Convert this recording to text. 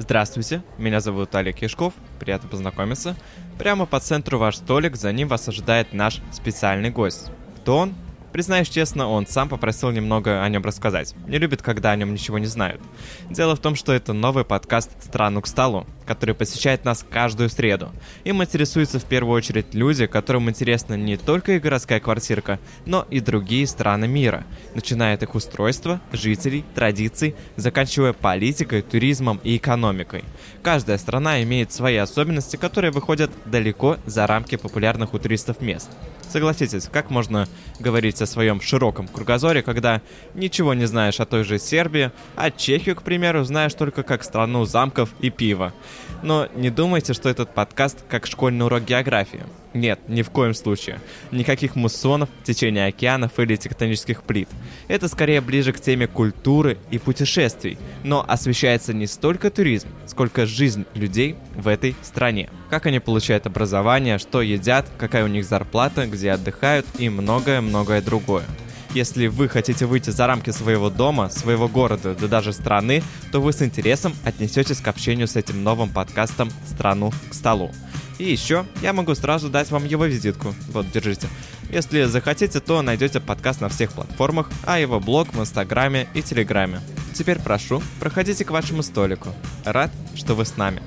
Здравствуйте, меня зовут Олег Яшков, приятно познакомиться. Прямо по центру ваш столик, за ним вас ожидает наш специальный гость. Кто он? Признаюсь честно, он сам попросил немного о нем рассказать. Не любит, когда о нем ничего не знают. Дело в том, что это новый подкаст «Страну к столу», который посещает нас каждую среду. Им интересуются в первую очередь люди, которым интересна не только и городская квартирка, но и другие страны мира, начиная от их устройства, жителей, традиций, заканчивая политикой, туризмом и экономикой. Каждая страна имеет свои особенности, которые выходят далеко за рамки популярных у туристов мест. Согласитесь, как можно говорить о своем широком кругозоре, когда ничего не знаешь о той же Сербии, а Чехию, к примеру, знаешь только как страну замков и пива. Но не думайте, что этот подкаст как школьный урок географии. Нет, ни в коем случае. Никаких муссонов, течения океанов или тектонических плит. Это скорее ближе к теме культуры и путешествий, но освещается не столько туризм, сколько жизнь людей в этой стране. Как они получают образование, что едят, какая у них зарплата, где отдыхают и многое-многое другое. Если вы хотите выйти за рамки своего дома, своего города, да даже страны, то вы с интересом отнесетесь к общению с этим новым подкастом «Страну к столу». И еще я могу сразу дать вам его визитку. Вот, держите. Если захотите, то найдете подкаст на всех платформах, а его блог в Инстаграме и Телеграме. Теперь прошу, проходите к вашему столику. Рад, что вы с нами.